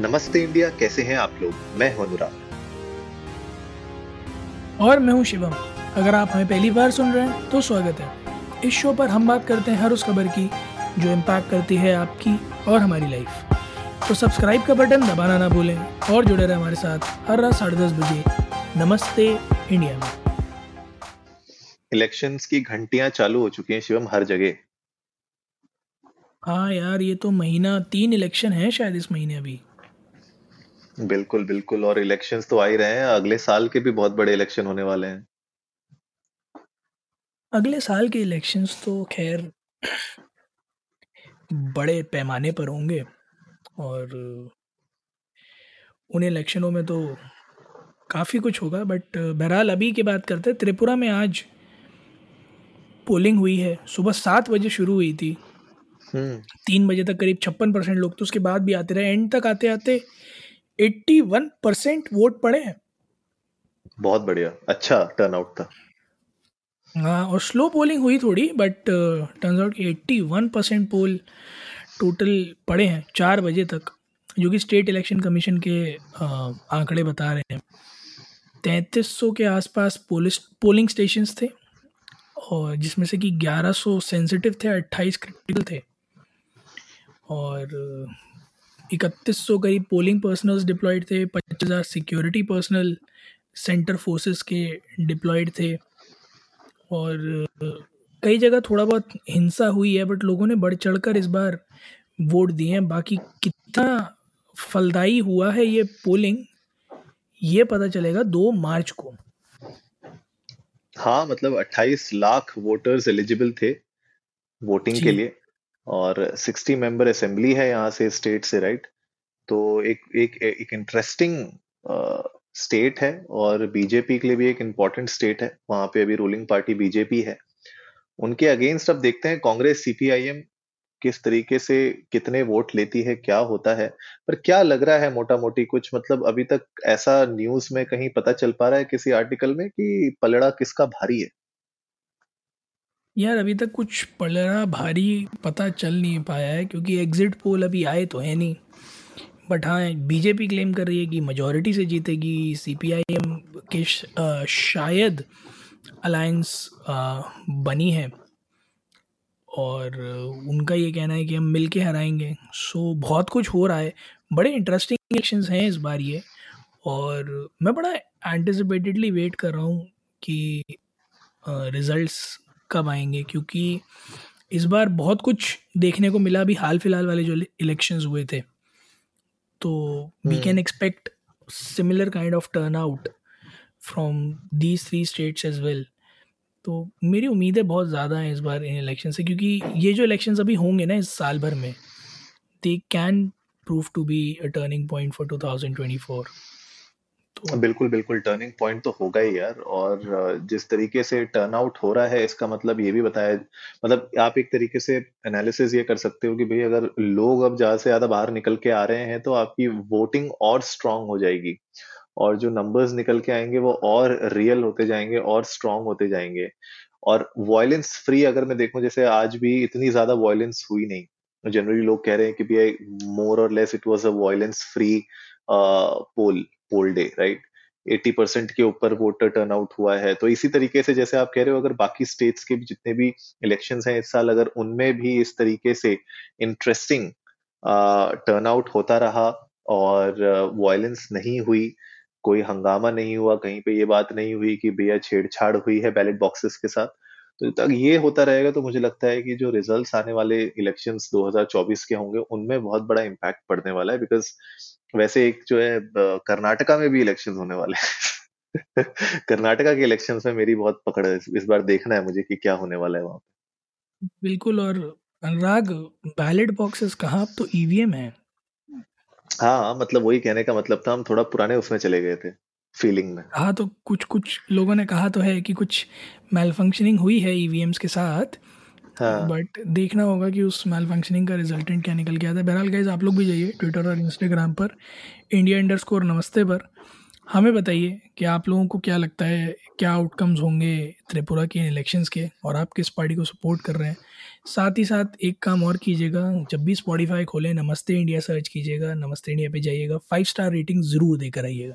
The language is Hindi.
नमस्ते इंडिया कैसे हैं आप लोग? मैं हूँ अनुराग। और मैं हूँ शिवम। अगर आप हमें पहली बार सुन रहे हैं तो स्वागत है। इस शो पर हम बात करते हैं हर उस खबर की जो इम्पैक्ट करती है आपकी और हमारी लाइफ तो सब्सक्राइब का बटन दबाना ना भूलें और जुड़े रहें हमारे साथ हर रात साढ़े दस बजे। नमस्ते इंडिया में। इलेक्शंस की घंटियाँ चालू हो चुकी हैं शिवम हर जगह। हाँ यार ये तो महीना तीन इलेक्शन है शायद इस महीने अभी। बिल्कुल बिल्कुल और इलेक्शंस तो आ ही रहे हैं। अगले साल के भी बहुत बड़े इलेक्शन होने वाले हैं। अगले साल के इलेक्शंस तो खैर बड़े पैमाने पर होंगे और उन इलेक्शनों में तो काफ़ी कुछ होगा बट बहरहाल अभी की बात करते हैं त्रिपुरा में आज पोलिंग हुई है। सुबह सात बजे शुरू हुई थी। हम्म। तीन बजे तक करीब छप्पन परसेंट लोग तो उसके बाद भी आते रहे। एंड तक आते आते एट्टी वन परसेंट वोट पड़े हैं। बहुत बढ़िया। अच्छा टर्नआउट था। हाँ और स्लो पोलिंग हुई थोड़ी बट टर्न्स आउट कि eighty one percent poll total पड़े हैं चार बजे तक जो कि स्टेट इलेक्शन कमीशन के अ, आंकड़े बता रहे हैं। तैंतीस सौ के आसपास पोलिस पोलिंग स्टेशंस थे और जिसमें से कि ग्यारह सौ सेंसिटिव थे अट्ठाईस क्रिटिकल थे। और इकतीस सौ करीब पोलिंग पर्सनल्स डिप्लॉयड थे पच्चीस हज़ार सिक्योरिटी पर्सनल सेंटर फोर्सेस के डिप्लॉयड थे। और कई जगह थोड़ा बहुत हिंसा हुई है बट लोगों ने बढ़ चढ़कर इस बार वोट दिए हैं। बाकी कितना फलदायी हुआ है ये पोलिंग ये पता चलेगा दो मार्च को। हाँ मतलब 28 लाख वोटर्स एलिजिबल थे वोटिंग के लिए। और 60 मेंबर असेंबली है यहाँ से स्टेट से राइट तो एक एक एक इंटरेस्टिंग स्टेट है और बीजेपी के लिए भी एक इम्पोर्टेंट स्टेट है। वहाँ पे अभी रूलिंग पार्टी बीजेपी है। उनके अगेंस्ट अब देखते हैं कांग्रेस सीपीआईएम किस तरीके से कितने वोट लेती है, क्या होता है। पर क्या लग रहा है मोटा मोटी कुछ? मतलब अभी तक ऐसा न्यूज़ में कहीं पता चल पा रहा है किसी आर्टिकल में कि पलड़ा किसका भारी है? यार, अभी तक कुछ पलड़ा भारी पता चल नहीं पाया है, क्योंकि एग्जिट पोल अभी आए तो है नहीं। बट हाँ बीजेपी क्लेम कर रही है कि मेजोरिटी से जीतेगी सीपीआईएम के शायद अलायंस बनी है। और उनका ये कहना है कि हम मिल के हराएँगे। सो बहुत कुछ हो रहा है। बड़े इंटरेस्टिंग इलेक्शंस हैं इस बार ये। और मैं बड़ा एंटिसिपेटेडली वेट कर रहा हूँ कि रिजल्ट्स कब आएँगे? क्योंकि इस बार बहुत कुछ देखने को मिला। अभी हाल फ़िलहाल वाले जो इलेक्शंस हुए थे तो we can expect similar kind of turnout from these three states as well तो मेरी उम्मीदें बहुत ज़्यादा हैं इस बार इन इलेक्शन से क्योंकि ये जो इलेक्शन अभी होंगे ना इस साल भर में they can prove to be a turning point for 2024 बिल्कुल बिल्कुल टर्निंग पॉइंट तो होगा ही यार। और जिस तरीके से टर्न आउट हो रहा है, इसका मतलब ये भी बताया मतलब आप एक तरीके से एनालिसिस ये कर सकते हो कि भाई अगर लोग अब ज़्यादा से ज़्यादा बाहर निकल के आ रहे हैं तो आपकी वोटिंग और स्ट्रांग हो जाएगी। और जो नंबर्स निकल के आएँगे, वो और रियल होते जाएँगे, और स्ट्रांग होते जाएँगे। और वॉयलेंस फ्री अगर मैं देखूँ, जैसे आज भी इतनी ज़्यादा वॉयलेंस हुई नहीं। जनरली लोग कह रहे हैं कि भाई more or less it was a violence free poll poll day right 80 percent के ऊपर वोटर टर्नआउट हुआ है। तो इसी तरीके से जैसे आप कह रहे हो, अगर बाकी स्टेट्स के भी जितने भी इलेक्शंस हैं इस साल, अगर उनमें भी इस तरीके से इंटरेस्टिंग टर्नआउट होता रहा और वॉयलेंस नहीं हुई, कोई हंगामा नहीं हुआ, कहीं पे ये बात नहीं हुई कि भैया छेड़छाड़ हुई है बैलेट बॉक्सेस के साथ तो तक ये होता रहेगा तो मुझे लगता है कि जो रिजल्ट्स आने वाले इलेक्शंस 2024 के होंगे उनमें बहुत बड़ा इम्पैक्ट पड़ने वाला है बिकॉज़ वैसे एक जो है कर्नाटका में भी इलेक्शंस होने वाले हैं। कर्नाटका के इलेक्शंस में मेरी बहुत पकड़ है इस बार देखना है मुझे कि क्या होने वाला है वहाँ बिल्कुल और अनुराग बैलेट बॉक्सेस कहाँ? अब तो ईवीएम है। हाँ मतलब वही कहने का मतलब था हम थोड़ा पुराने उसमें चले गए थे। फीलिंग में। हाँ तो कुछ कुछ लोगों ने कहा तो है कि कुछ मेल फंक्शनिंग हुई है ईवीएम्स के साथ हाँ। बट देखना होगा कि उस मेल फंक्शनिंग का रिजल्टेंट क्या निकल के आता है। बहरहाल गाइज़ आप लोग भी जाइए ट्विटर और इंस्टाग्राम पर इंडिया इंडर स्कोर नमस्ते पर। हमें बताइए कि आप लोगों को क्या लगता है क्या आउटकम्स होंगे त्रिपुरा के इलेक्शंस के और आप किस पार्टी को सपोर्ट कर रहे हैं। साथ ही साथ एक काम और कीजिएगा जब भी स्पॉटिफाई खोलें नमस्ते इंडिया सर्च कीजिएगा नमस्ते इंडिया पे जाइएगा फाइव स्टार रेटिंग ज़रूर देकर आइएगा।